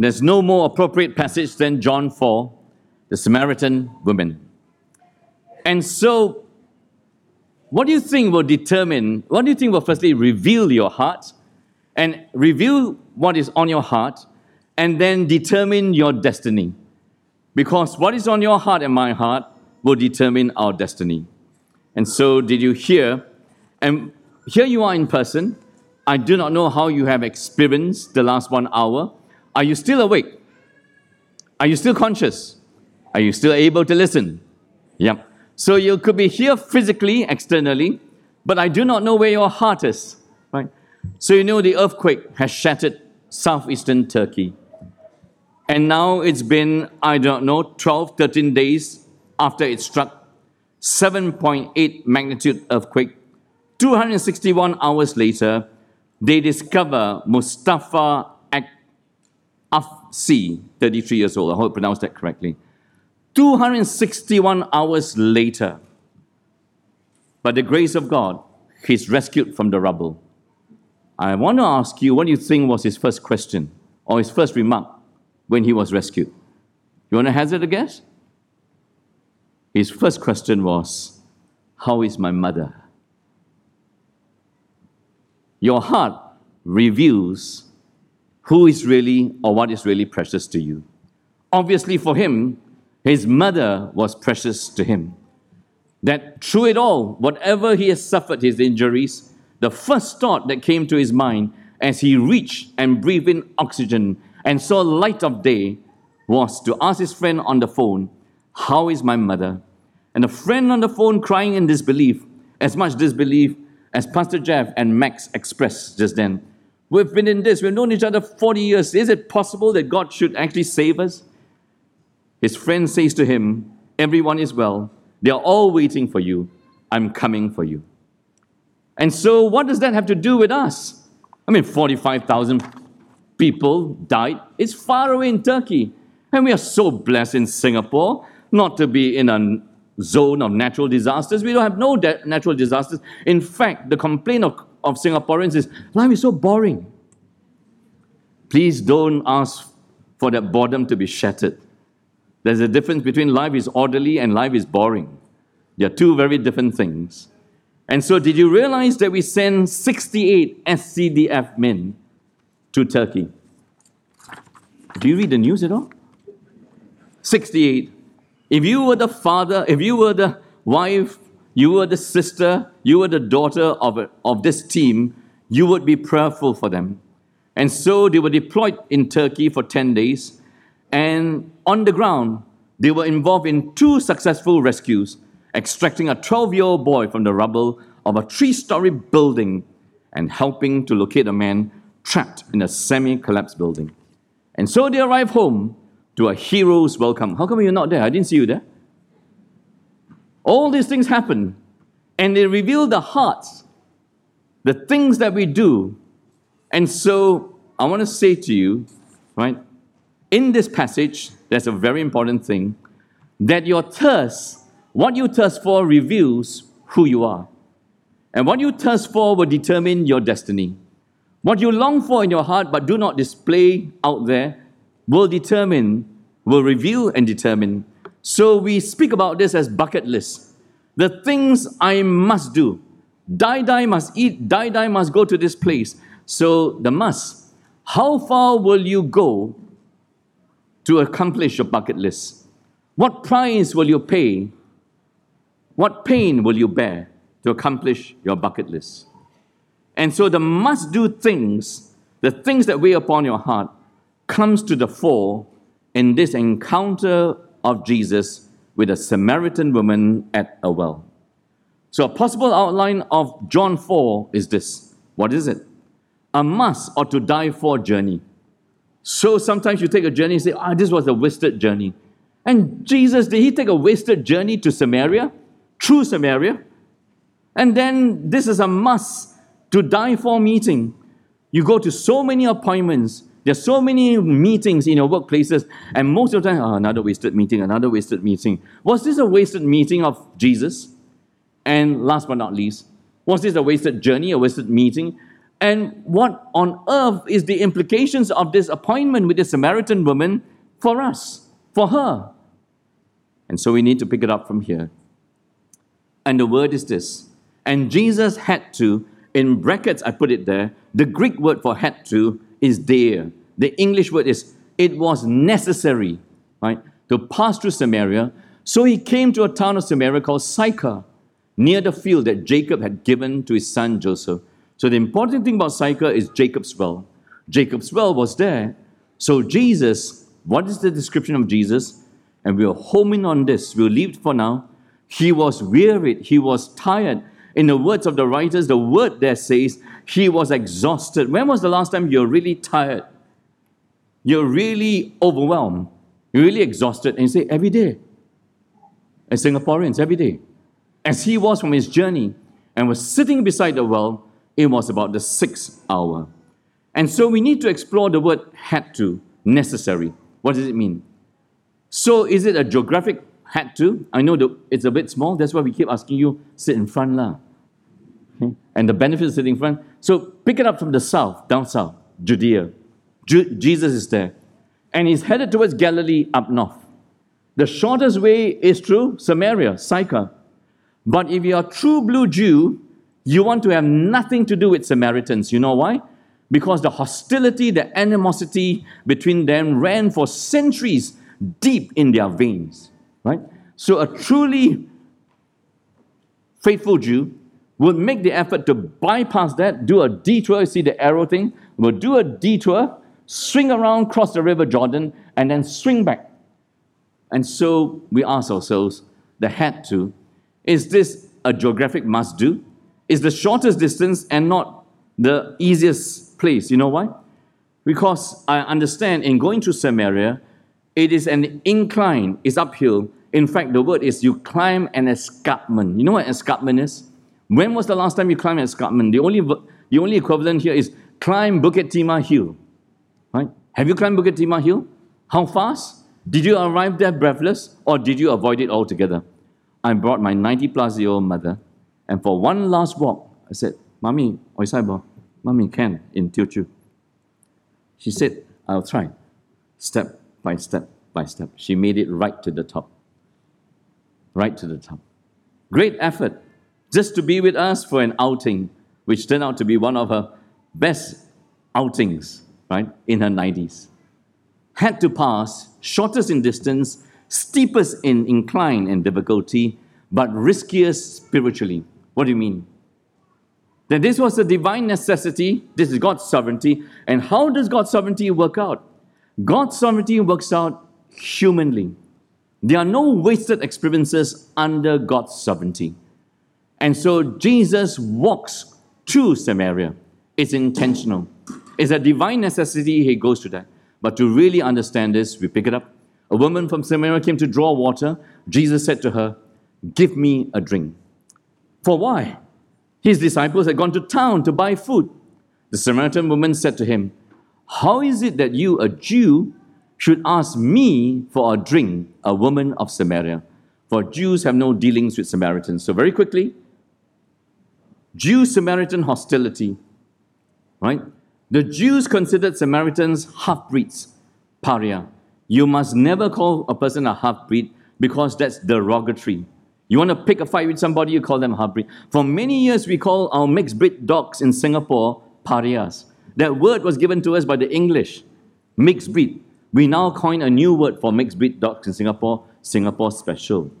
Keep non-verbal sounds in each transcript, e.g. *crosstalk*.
There's no more appropriate passage than John 4, the Samaritan woman. And so, what do you think will determine, what do you think will firstly reveal your heart and reveal what is on your heart and then determine your destiny? Because what is on your heart and my heart will determine our destiny. And so, did you hear? And here you are in person. I do not know how you have experienced the last one hour. Are you still awake? Are you still conscious? Are you still able to listen? Yep. So you could be here physically, externally, but I do not know where your heart is. Right? So you know the earthquake has shattered southeastern Turkey. And now it's been, I don't know, 12, 13 days after it struck, 7.8 magnitude earthquake. 261 hours later, they discover Mustafa Avci, 33 years old. I hope I pronounced that correctly. 261 hours later, by the grace of God, he's rescued from the rubble. I want to ask you what do you think was his first question or his first remark when he was rescued? You want to hazard a guess? His first question was, How is my mother? Your heart reveals who is really or what is really precious to you. Obviously, for him, his mother was precious to him. That through it all, whatever he has suffered, his injuries, the first thought that came to his mind as he reached and breathed in oxygen and saw light of day was to ask his friend on the phone, How is my mother? And the friend on the phone crying in disbelief, as much disbelief as Pastor Jeff and Max expressed just then. We've been in this, we've known each other 40 years. Is it possible that God should actually save us? His friend says to him, Everyone is well. They are all waiting for you. I'm coming for you. And so, what does that have to do with us? I mean, 45,000 people died. It's far away in Turkey. And we are so blessed in Singapore not to be in a zone of natural disasters. We don't have no de- natural disasters. In fact, the complaint of, of Singaporeans is life is so boring. Please don't ask for that boredom to be shattered. There's a difference between life is orderly and life is boring. They are two very different things. And so, did you realize that we sent 68 SCDF men to Turkey? Do you read the news at all? 68. If you were the father, if you were the wife, you were the sister, you were the daughter of, a, of this team, you would be prayerful for them. And so they were deployed in Turkey for 10 days. And on the ground, they were involved in two successful rescues, extracting a 12 year old boy from the rubble of a three story building and helping to locate a man trapped in a semi collapsed building. And so they arrived home to a hero's welcome. How come you're not there? I didn't see you there. All these things happen, and they reveal the hearts, the things that we do. And so I want to say to you, right, in this passage, there's a very important thing that your thirst, what you thirst for, reveals who you are. And what you thirst for will determine your destiny. What you long for in your heart but do not display out there will determine, will reveal and determine. So we speak about this as bucket list. The things I must do. Die, die must eat, die, die must go to this place. So the must. How far will you go to accomplish your bucket list? What price will you pay? What pain will you bear to accomplish your bucket list? And so the must do things, the things that weigh upon your heart, comes to the fore in this encounter of Jesus with a Samaritan woman at a well. So, a possible outline of John 4 is this What is it? A must or to die for journey. So, sometimes you take a journey and say, Ah, this was a wasted journey. And Jesus, did he take a wasted journey to Samaria? Through Samaria? And then this is a must to die for meeting. You go to so many appointments, there's so many meetings in your workplaces, and most of the time, oh, another wasted meeting, another wasted meeting. Was this a wasted meeting of Jesus? And last but not least, was this a wasted journey, a wasted meeting? And what on earth is the implications of this appointment with the Samaritan woman for us, for her? And so we need to pick it up from here. And the word is this. And Jesus had to, in brackets, I put it there, the Greek word for had to is there. The English word is it was necessary, right, to pass through Samaria. So he came to a town of Samaria called Sychar, near the field that Jacob had given to his son Joseph. So the important thing about Sychar is Jacob's well. Jacob's well was there. So Jesus, what is the description of Jesus? And we'll home in on this. We'll leave it for now. He was wearied. He was tired. In the words of the writers, the word there says he was exhausted. When was the last time you're really tired? You're really overwhelmed. You're really exhausted. And you say, every day. As Singaporeans, every day. As he was from his journey and was sitting beside the well, it was about the sixth hour. And so we need to explore the word had to, necessary. What does it mean? So is it a geographic had to? I know the, it's a bit small, that's why we keep asking you, sit in front. lah. And the benefit of sitting in front. So pick it up from the south, down south, Judea. Ju- Jesus is there. And he's headed towards Galilee up north. The shortest way is through Samaria, Sychar. But if you're a true blue Jew, you want to have nothing to do with Samaritans. You know why? Because the hostility, the animosity between them ran for centuries deep in their veins. Right? So a truly faithful Jew would make the effort to bypass that, do a detour. You see the arrow thing? Will do a detour, swing around, cross the river Jordan, and then swing back. And so we ask ourselves, the had to, is this a geographic must do? Is the shortest distance and not the easiest place. You know why? Because I understand in going to Samaria, it is an incline, it's uphill. In fact, the word is you climb an escarpment. You know what escarpment is? When was the last time you climbed an escarpment? The only, the only equivalent here is climb Bukit Timah Hill. Right? Have you climbed Bukit Timah Hill? How fast? Did you arrive there breathless or did you avoid it altogether? I brought my 90 plus year old mother, and for one last walk, I said, Mommy, Oisaibo, Mommy can in Teochew. She said, I'll try. Step by step by step. She made it right to the top. Right to the top. Great effort just to be with us for an outing, which turned out to be one of her best outings, right, in her 90s. Had to pass, shortest in distance, steepest in incline and difficulty, but riskiest spiritually. What do you mean? That this was a divine necessity, this is God's sovereignty. And how does God's sovereignty work out? God's sovereignty works out humanly. There are no wasted experiences under God's sovereignty. And so Jesus walks through Samaria. It's intentional. It's a divine necessity, he goes to that. But to really understand this, we pick it up. A woman from Samaria came to draw water. Jesus said to her, Give me a drink. For why? His disciples had gone to town to buy food. The Samaritan woman said to him, How is it that you, a Jew, should ask me for a drink, a woman of Samaria? For Jews have no dealings with Samaritans. So, very quickly, Jew Samaritan hostility, right? The Jews considered Samaritans half breeds, paria. You must never call a person a half breed because that's derogatory. You want to pick a fight with somebody, you call them half breed. For many years, we call our mixed breed dogs in Singapore parias. That word was given to us by the English, mixed breed. We now coin a new word for mixed breed dogs in Singapore, Singapore special.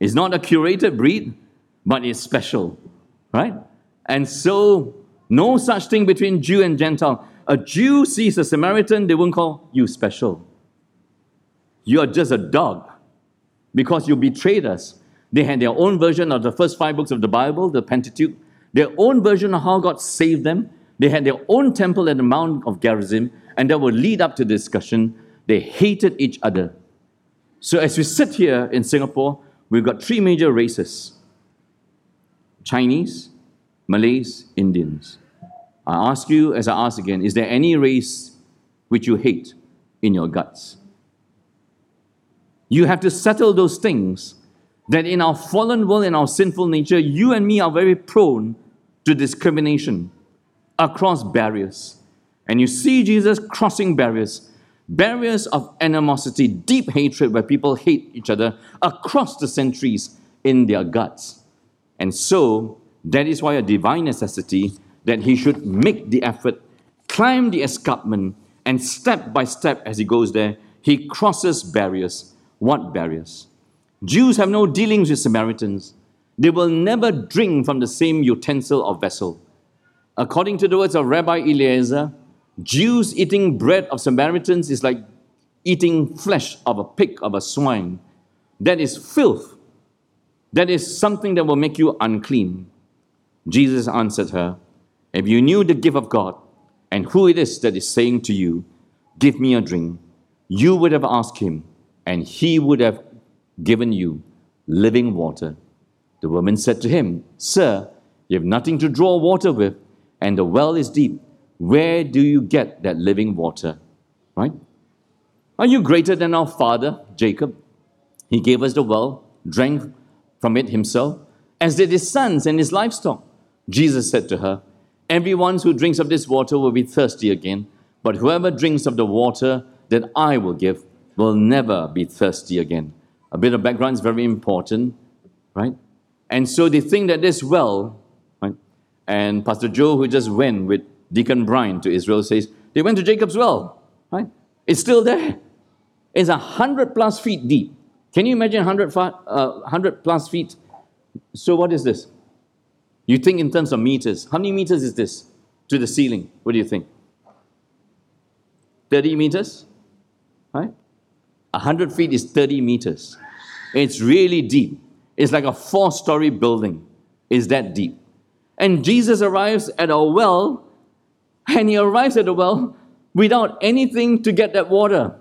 it's not a curated breed, but it's special, right? And so, no such thing between Jew and Gentile. A Jew sees a Samaritan, they won't call you special. You are just a dog because you betrayed us. They had their own version of the first five books of the Bible, the Pentateuch, their own version of how God saved them. They had their own temple at the Mount of Gerizim, and that would lead up to discussion. They hated each other. So, as we sit here in Singapore, we've got three major races Chinese, Malays, Indians. I ask you, as I ask again, is there any race which you hate in your guts? You have to settle those things that in our fallen world, in our sinful nature, you and me are very prone to discrimination, across barriers. And you see Jesus crossing barriers, barriers of animosity, deep hatred where people hate each other across the centuries in their guts. And so, that is why a divine necessity that he should make the effort, climb the escarpment, and step by step as he goes there, he crosses barriers. What barriers? Jews have no dealings with Samaritans. They will never drink from the same utensil or vessel. According to the words of Rabbi Eliezer, Jews eating bread of Samaritans is like eating flesh of a pig, of a swine. That is filth. That is something that will make you unclean. Jesus answered her, If you knew the gift of God and who it is that is saying to you, Give me a drink, you would have asked him, and he would have given you living water. The woman said to him, Sir, you have nothing to draw water with, and the well is deep. Where do you get that living water? Right? Are you greater than our father, Jacob? He gave us the well, drank from it himself, as did his sons and his livestock. Jesus said to her, Everyone who drinks of this water will be thirsty again, but whoever drinks of the water that I will give will never be thirsty again. A bit of background is very important, right? And so they think that this well, right? And Pastor Joe, who just went with Deacon Brian to Israel, says they went to Jacob's well, right? It's still there. It's a hundred plus feet deep. Can you imagine 100, uh, 100 plus feet? So what is this? You think in terms of meters. How many meters is this to the ceiling? What do you think? 30 meters? Right? 100 feet is 30 meters. It's really deep. It's like a four story building, is that deep. And Jesus arrives at a well, and he arrives at the well without anything to get that water.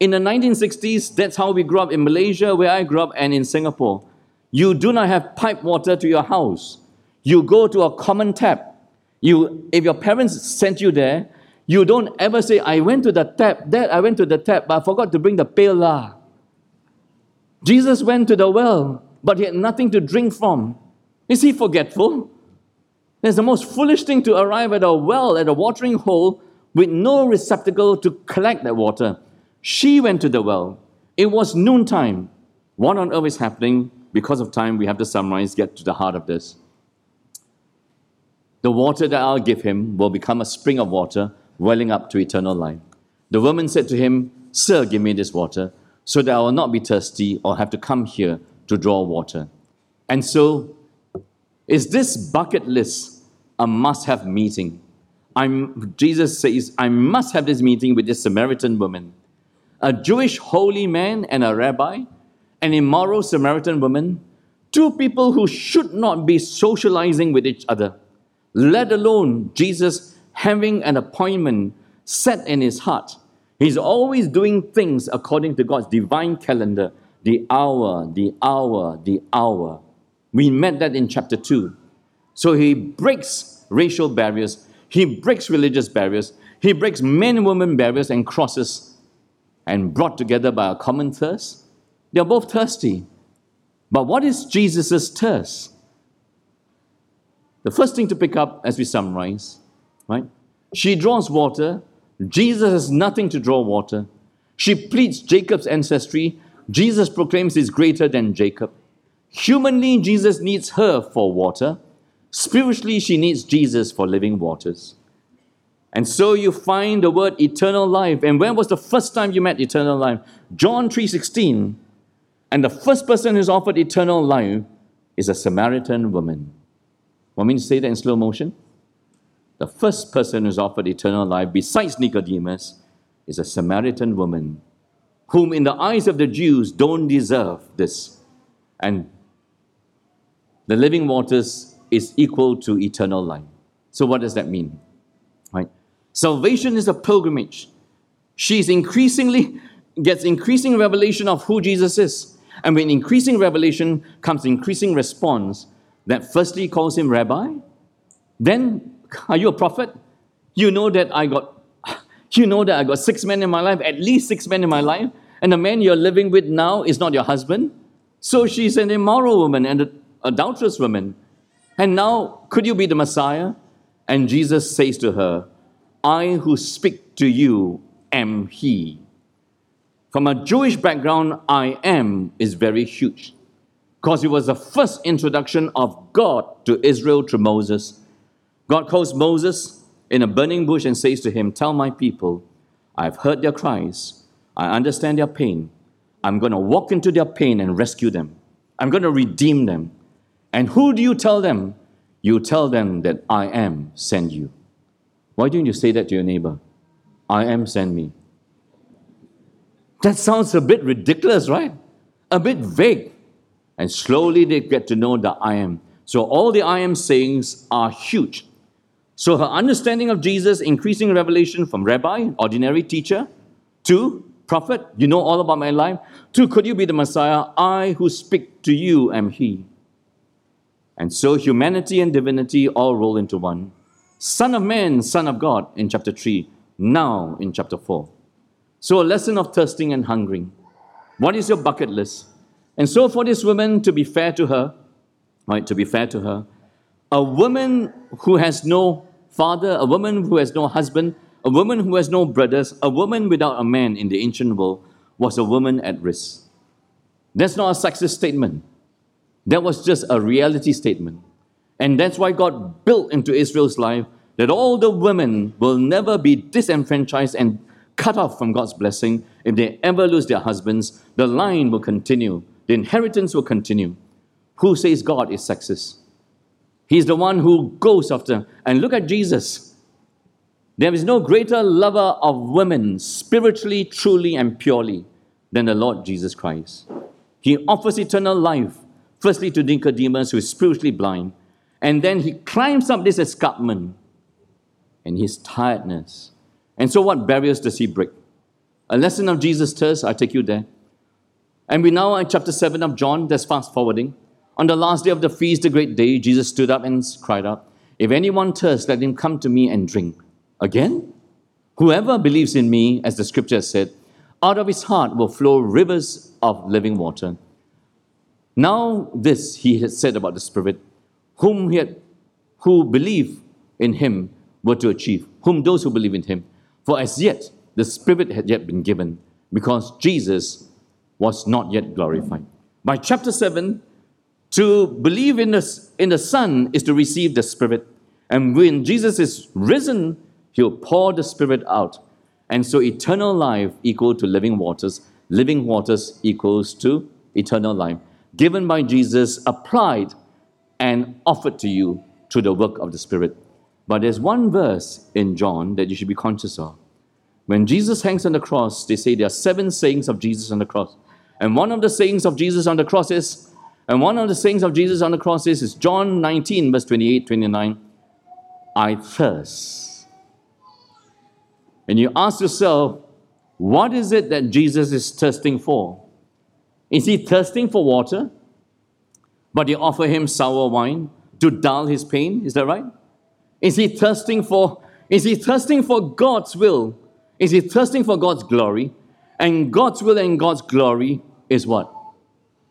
In the 1960s, that's how we grew up in Malaysia, where I grew up, and in Singapore. You do not have pipe water to your house. You go to a common tap. You, if your parents sent you there, you don't ever say, I went to the tap, Dad, I went to the tap, but I forgot to bring the pail. lah." Jesus went to the well but he had nothing to drink from. Is he forgetful? It's the most foolish thing to arrive at a well, at a watering hole, with no receptacle to collect that water. She went to the well. It was noontime. What on earth is happening? Because of time, we have to summarize, get to the heart of this. The water that I'll give him will become a spring of water welling up to eternal life. The woman said to him, Sir, give me this water, so that I will not be thirsty or have to come here to draw water. And so, is this bucket list a must have meeting? I'm, Jesus says, I must have this meeting with this Samaritan woman. A Jewish holy man and a rabbi, an immoral Samaritan woman, two people who should not be socializing with each other, let alone Jesus having an appointment set in his heart. He's always doing things according to God's divine calendar the hour, the hour, the hour. We met that in chapter 2. So he breaks racial barriers, he breaks religious barriers, he breaks men women barriers and crosses, and brought together by a common thirst. They're both thirsty. But what is Jesus' thirst? The first thing to pick up as we summarize, right? She draws water. Jesus has nothing to draw water. She pleads Jacob's ancestry Jesus proclaims he's greater than Jacob. Humanly, Jesus needs her for water. Spiritually, she needs Jesus for living waters. And so you find the word eternal life. And when was the first time you met eternal life? John 3:16. And the first person who's offered eternal life is a Samaritan woman. Want me to say that in slow motion? The first person who's offered eternal life, besides Nicodemus, is a Samaritan woman whom in the eyes of the Jews don't deserve this. And the living waters is equal to eternal life. So, what does that mean? Right? Salvation is a pilgrimage. She's increasingly gets increasing revelation of who Jesus is. And with increasing revelation comes increasing response that firstly calls him rabbi. Then, *laughs* are you a prophet? You know that I got *laughs* you know that I got six men in my life, at least six men in my life, and the man you're living with now is not your husband. So she's an immoral woman and an adulterous woman. And now, could you be the Messiah? And Jesus says to her, I who speak to you am He. From a Jewish background, I am is very huge because it was the first introduction of God to Israel through Moses. God calls Moses in a burning bush and says to him, Tell my people, I've heard their cries, I understand their pain. I'm going to walk into their pain and rescue them. I'm going to redeem them. And who do you tell them? You tell them that I am send you. Why don't you say that to your neighbor? I am send me. That sounds a bit ridiculous, right? A bit vague. And slowly they get to know the I am. So all the I am sayings are huge. So her understanding of Jesus, increasing revelation from rabbi, ordinary teacher, to prophet, you know all about my life, to could you be the Messiah? I who speak to you am he. And so humanity and divinity all roll into one. Son of man, Son of God in chapter 3, now in chapter 4. So a lesson of thirsting and hungering. What is your bucket list? And so for this woman to be fair to her, right, to be fair to her, a woman who has no father, a woman who has no husband, a woman who has no brothers, a woman without a man in the ancient world was a woman at risk. That's not a sexist statement. That was just a reality statement. And that's why God built into Israel's life that all the women will never be disenfranchised and cut off from God's blessing. If they ever lose their husbands, the line will continue, the inheritance will continue. Who says God is sexist? He's the one who goes after. And look at Jesus. There is no greater lover of women, spiritually, truly, and purely, than the Lord Jesus Christ. He offers eternal life, firstly to Nicodemus, who is spiritually blind, and then he climbs up this escarpment and his tiredness. And so, what barriers does he break? A lesson of Jesus' thirst, I take you there. And we now are in chapter 7 of John, that's fast forwarding. On the last day of the feast, the great day, Jesus stood up and cried out, If anyone thirsts, let him come to me and drink. Again, whoever believes in me, as the scripture said, out of his heart will flow rivers of living water. Now, this he had said about the Spirit, whom he had, who believe in him were to achieve, whom those who believe in him. For as yet the Spirit had yet been given, because Jesus was not yet glorified. By chapter 7, to believe in the, in the Son is to receive the Spirit. And when Jesus is risen, He'll pour the Spirit out. And so eternal life equal to living waters. Living waters equals to eternal life. Given by Jesus, applied and offered to you through the work of the Spirit. But there's one verse in John that you should be conscious of. When Jesus hangs on the cross, they say there are seven sayings of Jesus on the cross. And one of the sayings of Jesus on the cross is, and one of the sayings of Jesus on the cross is, is John 19, verse 28, 29. I thirst and you ask yourself, what is it that Jesus is thirsting for? Is he thirsting for water? But you offer him sour wine to dull his pain? Is that right? Is he thirsting for is he thirsting for God's will? Is he thirsting for God's glory? And God's will and God's glory is what?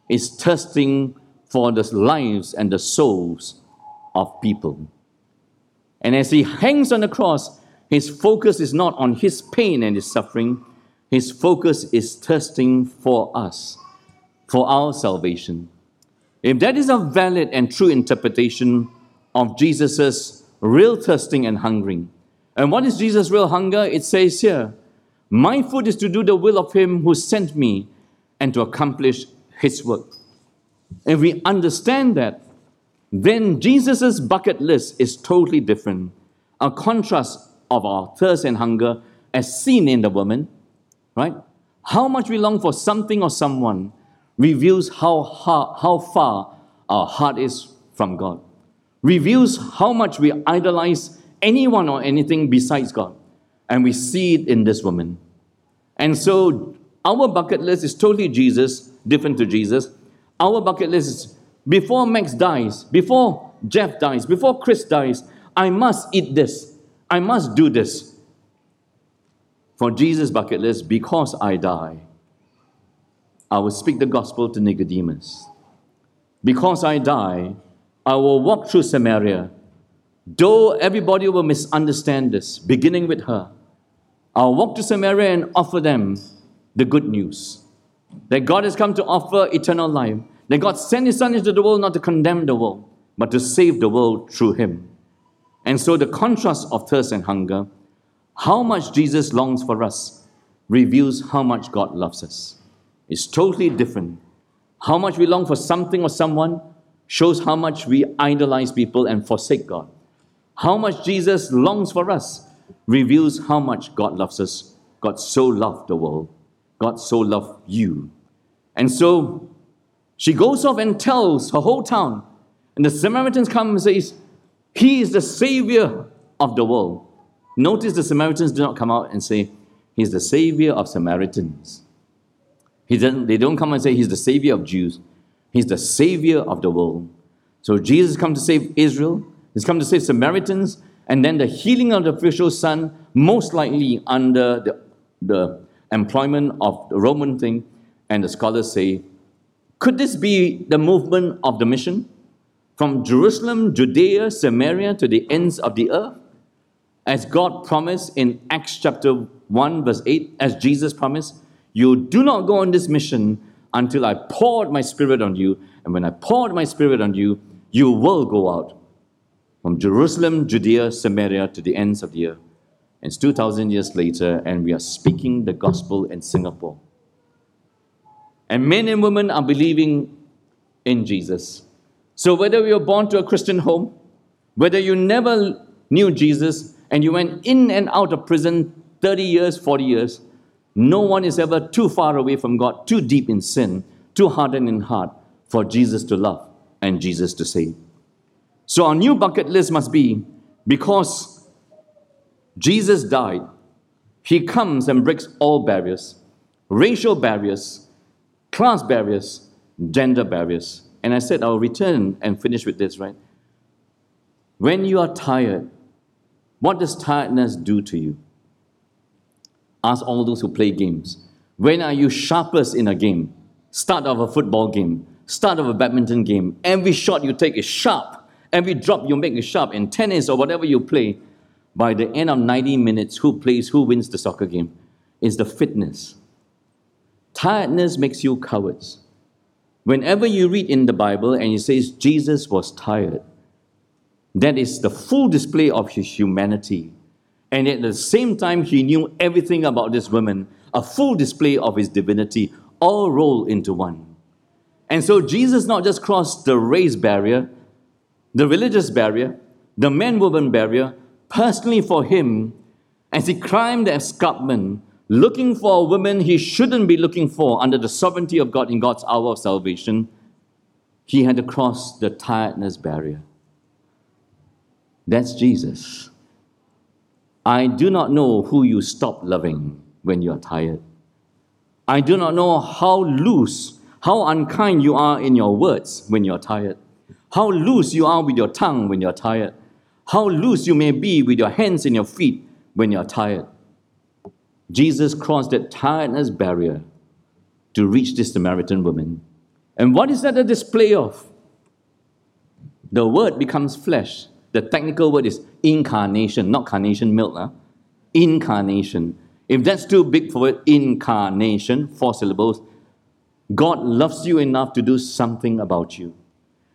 Is thirsting for the lives and the souls of people. And as he hangs on the cross, his focus is not on his pain and his suffering. His focus is thirsting for us, for our salvation. If that is a valid and true interpretation of Jesus' real thirsting and hungering, and what is Jesus' real hunger? It says here, My food is to do the will of him who sent me and to accomplish his work. If we understand that, then Jesus' bucket list is totally different. A contrast of our thirst and hunger as seen in the woman, right? How much we long for something or someone reveals how, how, how far our heart is from God, reveals how much we idolize anyone or anything besides God. And we see it in this woman. And so our bucket list is totally Jesus, different to Jesus. Our bucket list is before Max dies, before Jeff dies, before Chris dies, I must eat this. I must do this for Jesus' bucket list because I die. I will speak the gospel to Nicodemus. Because I die, I will walk through Samaria. Though everybody will misunderstand this, beginning with her, I'll walk to Samaria and offer them the good news that God has come to offer eternal life, that God sent His Son into the world not to condemn the world, but to save the world through Him. And so, the contrast of thirst and hunger, how much Jesus longs for us, reveals how much God loves us. It's totally different. How much we long for something or someone shows how much we idolize people and forsake God. How much Jesus longs for us reveals how much God loves us. God so loved the world. God so loved you. And so she goes off and tells her whole town. And the Samaritans come and says, He is the Savior of the world. Notice the Samaritans do not come out and say, He's the Savior of Samaritans. He doesn't, they don't come and say He's the Savior of Jews. He's the Savior of the world. So Jesus come to save Israel. He's come to save Samaritans. And then the healing of the official son, most likely under the, the employment of the Roman thing. And the scholars say, could this be the movement of the mission? From Jerusalem, Judea, Samaria to the ends of the earth? As God promised in Acts chapter 1, verse 8, as Jesus promised, you do not go on this mission until I poured my spirit on you. And when I poured my spirit on you, you will go out from Jerusalem, Judea, Samaria to the ends of the earth. It's 2,000 years later, and we are speaking the gospel in Singapore. And men and women are believing in Jesus. So, whether you were born to a Christian home, whether you never knew Jesus and you went in and out of prison 30 years, 40 years, no one is ever too far away from God, too deep in sin, too hardened in heart for Jesus to love and Jesus to save. So, our new bucket list must be because Jesus died. He comes and breaks all barriers racial barriers, class barriers, gender barriers. And I said I'll return and finish with this, right? When you are tired, what does tiredness do to you? Ask all those who play games. When are you sharpest in a game? Start of a football game, start of a badminton game. Every shot you take is sharp. Every drop you make is sharp. In tennis or whatever you play, by the end of 90 minutes, who plays, who wins the soccer game? Is the fitness. Tiredness makes you cowards. Whenever you read in the Bible and it says Jesus was tired, that is the full display of his humanity. And at the same time, he knew everything about this woman, a full display of his divinity, all rolled into one. And so Jesus not just crossed the race barrier, the religious barrier, the man woman barrier, personally for him as he climbed the escarpment, looking for a woman he shouldn't be looking for under the sovereignty of God in God's hour of salvation, he had to cross the tiredness barrier. That's Jesus. I do not know who you stop loving when you are tired. I do not know how loose, how unkind you are in your words when you're tired. How loose you are with your tongue when you're tired how loose you may be with your hands and your feet when you're tired. Jesus crossed that tiredness barrier to reach this Samaritan woman. And what is that a display of? The word becomes flesh. The technical word is incarnation, not carnation milk. Huh? Incarnation. If that's too big for it, incarnation, four syllables, God loves you enough to do something about you.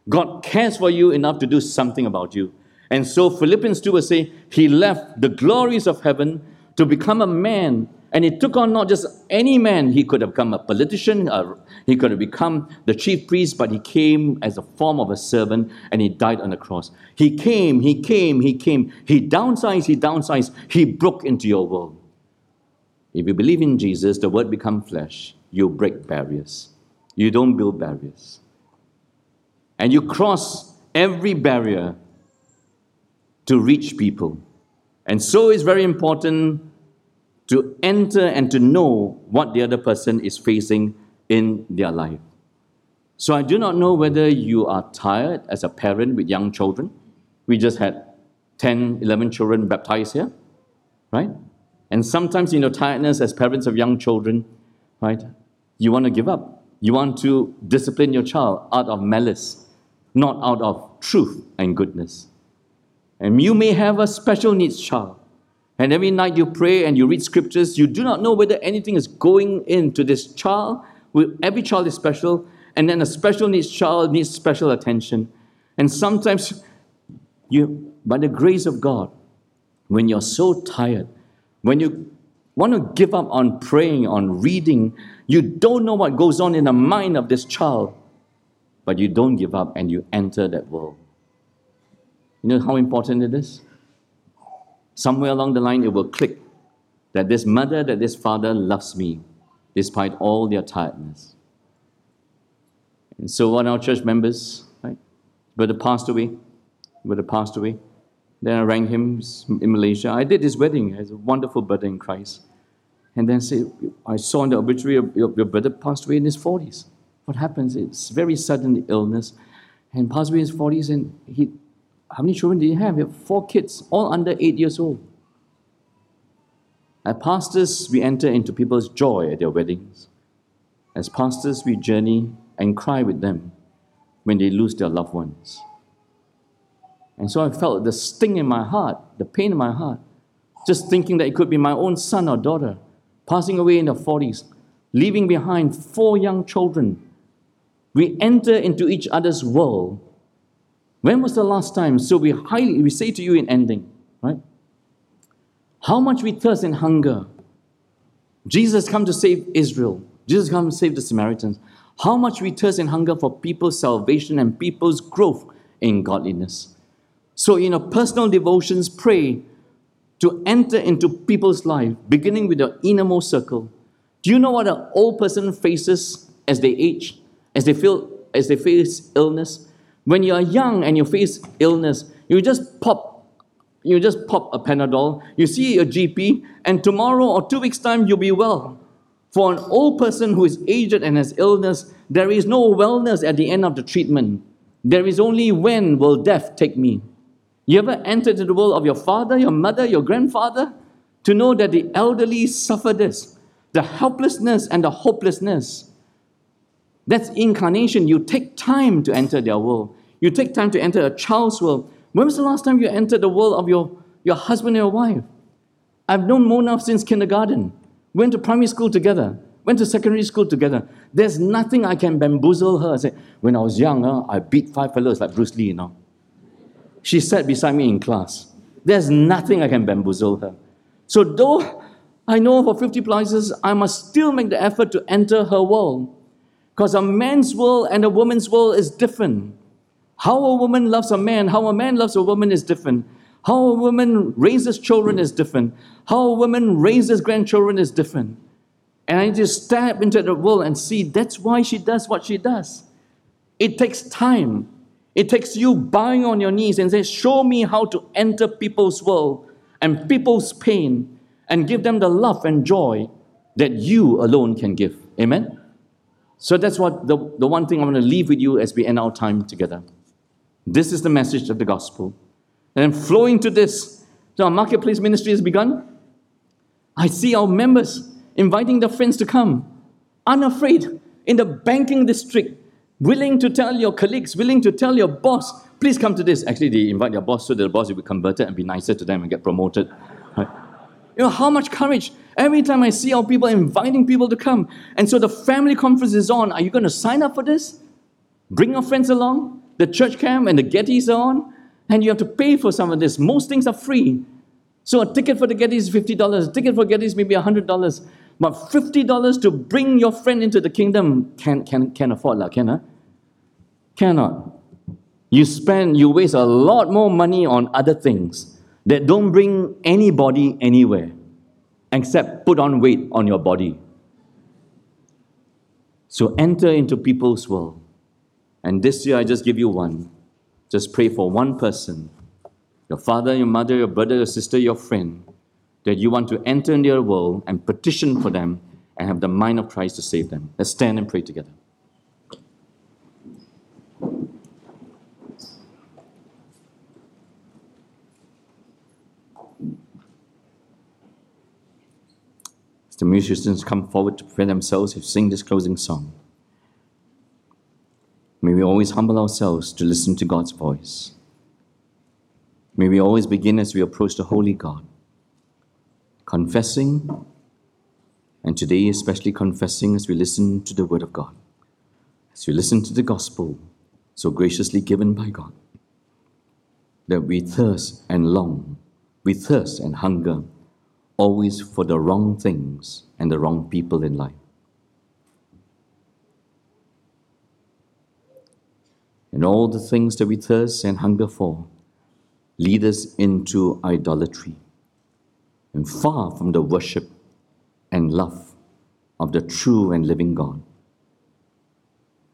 God cares for you enough to do something about you. And so Philippians 2 will say, He left the glories of heaven to become a man. And he took on not just any man, he could have become a politician, uh, he could have become the chief priest, but he came as a form of a servant and he died on the cross. He came, he came, he came. He downsized, he downsized, he broke into your world. If you believe in Jesus, the word become flesh, you break barriers. You don't build barriers. And you cross every barrier to reach people. And so it's very important to enter and to know what the other person is facing in their life. So I do not know whether you are tired as a parent with young children. We just had 10, 11 children baptized here, right? And sometimes, you know, tiredness as parents of young children, right? You want to give up. You want to discipline your child out of malice, not out of truth and goodness. And you may have a special needs child. And every night you pray and you read scriptures, you do not know whether anything is going into this child. Every child is special, and then a special needs child needs special attention. And sometimes you, by the grace of God, when you're so tired, when you want to give up on praying, on reading, you don't know what goes on in the mind of this child, but you don't give up and you enter that world. You know how important it is? Somewhere along the line, it will click that this mother, that this father loves me despite all their tiredness. And so, one of our church members, right, brother passed away, brother passed away. Then I rang him in Malaysia. I did his wedding. He's a wonderful brother in Christ. And then say, I saw in the obituary your, your brother passed away in his 40s. What happens? It's very sudden illness. And passed away in his 40s. And he, how many children do you have? He have four kids, all under eight years old. As pastors, we enter into people's joy at their weddings. As pastors, we journey and cry with them when they lose their loved ones. And so I felt the sting in my heart, the pain in my heart, just thinking that it could be my own son or daughter passing away in their 40s, leaving behind four young children. We enter into each other's world. When was the last time? So we highly we say to you in ending, right? How much we thirst and hunger. Jesus come to save Israel. Jesus come to save the Samaritans. How much we thirst and hunger for people's salvation and people's growth in godliness. So in our personal devotions, pray to enter into people's life, beginning with the innermost circle. Do you know what an old person faces as they age, as they feel, as they face illness? When you are young and you face illness, you just pop, you just pop a Panadol. You see a GP, and tomorrow or two weeks time you'll be well. For an old person who is aged and has illness, there is no wellness at the end of the treatment. There is only when will death take me. You ever entered into the world of your father, your mother, your grandfather? To know that the elderly suffer this, the helplessness and the hopelessness. That's incarnation. You take time to enter their world. You take time to enter a child's world. When was the last time you entered the world of your, your husband and your wife? I've known Mona since kindergarten. Went to primary school together. Went to secondary school together. There's nothing I can bamboozle her. I said, when I was young, uh, I beat five fellows like Bruce Lee, you know. She sat beside me in class. There's nothing I can bamboozle her. So, though I know for 50 places, I must still make the effort to enter her world. Because a man's world and a woman's world is different. How a woman loves a man, how a man loves a woman is different. How a woman raises children is different. How a woman raises grandchildren is different. And I just step into the world and see that's why she does what she does. It takes time. It takes you bowing on your knees and say, Show me how to enter people's world and people's pain and give them the love and joy that you alone can give. Amen? So that's what the, the one thing I want to leave with you as we end our time together. This is the message of the gospel. And flowing to this, so our marketplace ministry has begun. I see our members inviting their friends to come, unafraid, in the banking district, willing to tell your colleagues, willing to tell your boss, please come to this. Actually, they invite their boss so that the boss will be converted and be nicer to them and get promoted. You know, how much courage. Every time I see our people inviting people to come. And so the family conference is on. Are you going to sign up for this? Bring your friends along. The church camp and the Gettys are on. And you have to pay for some of this. Most things are free. So a ticket for the Gettys is $50. A ticket for Gettys maybe $100. But $50 to bring your friend into the kingdom can, can, can afford, lah, can, huh? Cannot. You spend, you waste a lot more money on other things that don't bring anybody anywhere except put on weight on your body. So enter into people's world. And this year, I just give you one. Just pray for one person your father, your mother, your brother, your sister, your friend that you want to enter in their world and petition for them and have the mind of Christ to save them. Let's stand and pray together. The musicians come forward to prepare themselves to sing this closing song. May we always humble ourselves to listen to God's voice. May we always begin as we approach the Holy God, confessing, and today especially confessing as we listen to the Word of God, as we listen to the gospel so graciously given by God, that we thirst and long, we thirst and hunger always for the wrong things and the wrong people in life. And all the things that we thirst and hunger for lead us into idolatry and far from the worship and love of the true and living God.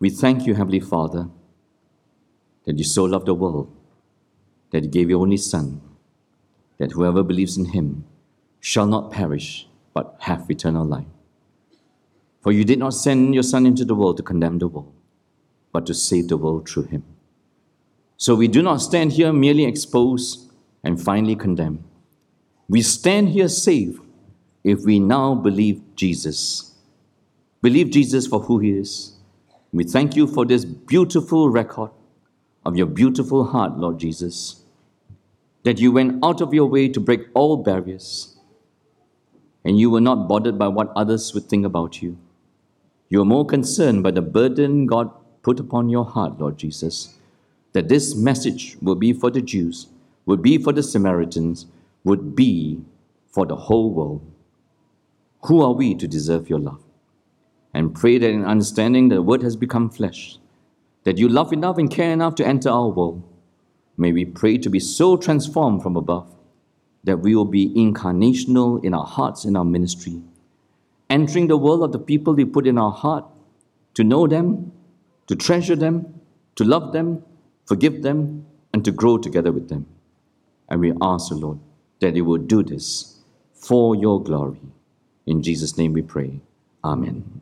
We thank you, Heavenly Father, that you so loved the world that you gave your only Son, that whoever believes in him shall not perish but have eternal life. For you did not send your Son into the world to condemn the world, but to save the world through him. So we do not stand here merely exposed and finally condemned. We stand here saved if we now believe Jesus. Believe Jesus for who he is. We thank you for this beautiful record of your beautiful heart, Lord Jesus, that you went out of your way to break all barriers and you were not bothered by what others would think about you. You were more concerned by the burden God put upon your heart, Lord Jesus that this message would be for the Jews, would be for the Samaritans, would be for the whole world. Who are we to deserve your love? And pray that in understanding that the word has become flesh, that you love enough and care enough to enter our world, may we pray to be so transformed from above that we will be incarnational in our hearts in our ministry, entering the world of the people you put in our heart, to know them, to treasure them, to love them, forgive them, and to grow together with them. And we ask the Lord that He will do this for your glory. In Jesus' name we pray. Amen.